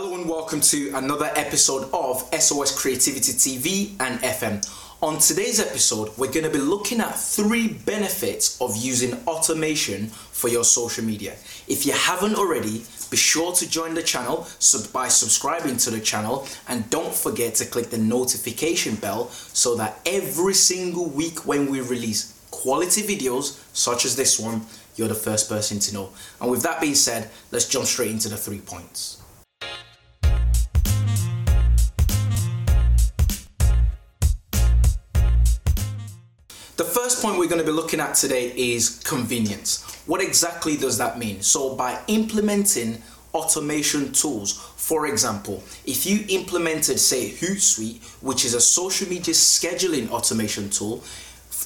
Hello and welcome to another episode of SOS Creativity TV and FM. On today's episode, we're going to be looking at three benefits of using automation for your social media. If you haven't already, be sure to join the channel by subscribing to the channel and don't forget to click the notification bell so that every single week when we release quality videos such as this one, you're the first person to know. And with that being said, let's jump straight into the three points. The first point we're going to be looking at today is convenience. What exactly does that mean? So, by implementing automation tools, for example, if you implemented, say, Hootsuite, which is a social media scheduling automation tool,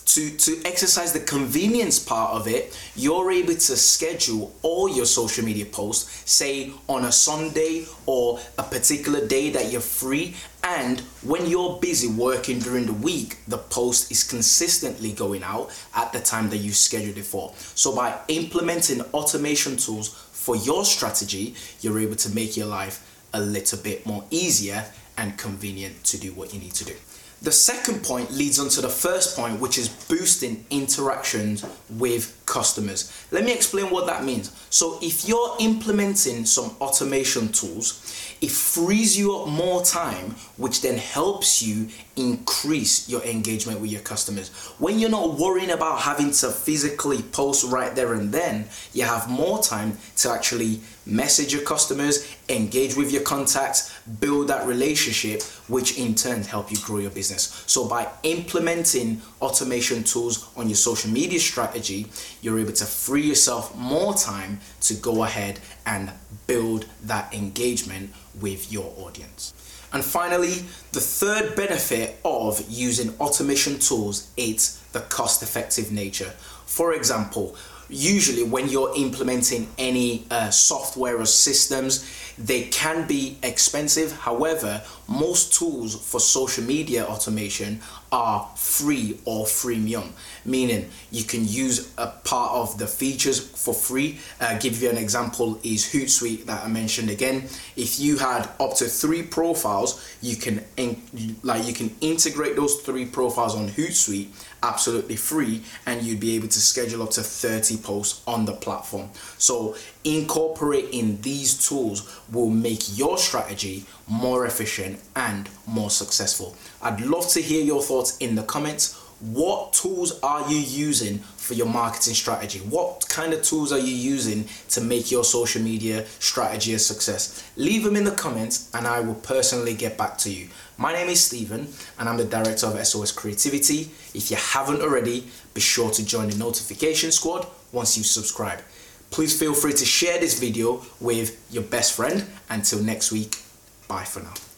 to, to exercise the convenience part of it, you're able to schedule all your social media posts, say on a Sunday or a particular day that you're free. And when you're busy working during the week, the post is consistently going out at the time that you scheduled it for. So by implementing automation tools for your strategy, you're able to make your life a little bit more easier and convenient to do what you need to do. The second point leads on to the first point, which is boosting interactions with customers. Let me explain what that means. So, if you're implementing some automation tools, it frees you up more time, which then helps you increase your engagement with your customers. When you're not worrying about having to physically post right there and then, you have more time to actually message your customers, engage with your contacts, build that relationship, which in turn help you grow your business. So by implementing automation tools on your social media strategy, you're able to free yourself more time to go ahead and build that engagement with your audience. And finally, the third benefit of using automation tools is the cost effective nature. For example, usually when you're implementing any uh, software or systems, they can be expensive. However, most tools for social media automation are free or freemium, meaning you can use a part of the features for free. Uh, give you an example is Hootsuite that I mentioned again. If you had up to three profiles, you can in, like you can integrate those three profiles on Hootsuite absolutely free, and you'd be able to schedule up to 30 posts on the platform. So incorporating these tools will make your strategy more efficient and more successful. I'd love to hear your thoughts in the comments. What tools are you using for your marketing strategy? What kind of tools are you using to make your social media strategy a success? Leave them in the comments and I will personally get back to you. My name is Stephen and I'm the director of SOS Creativity. If you haven't already, be sure to join the notification squad once you subscribe. Please feel free to share this video with your best friend. Until next week, bye for now.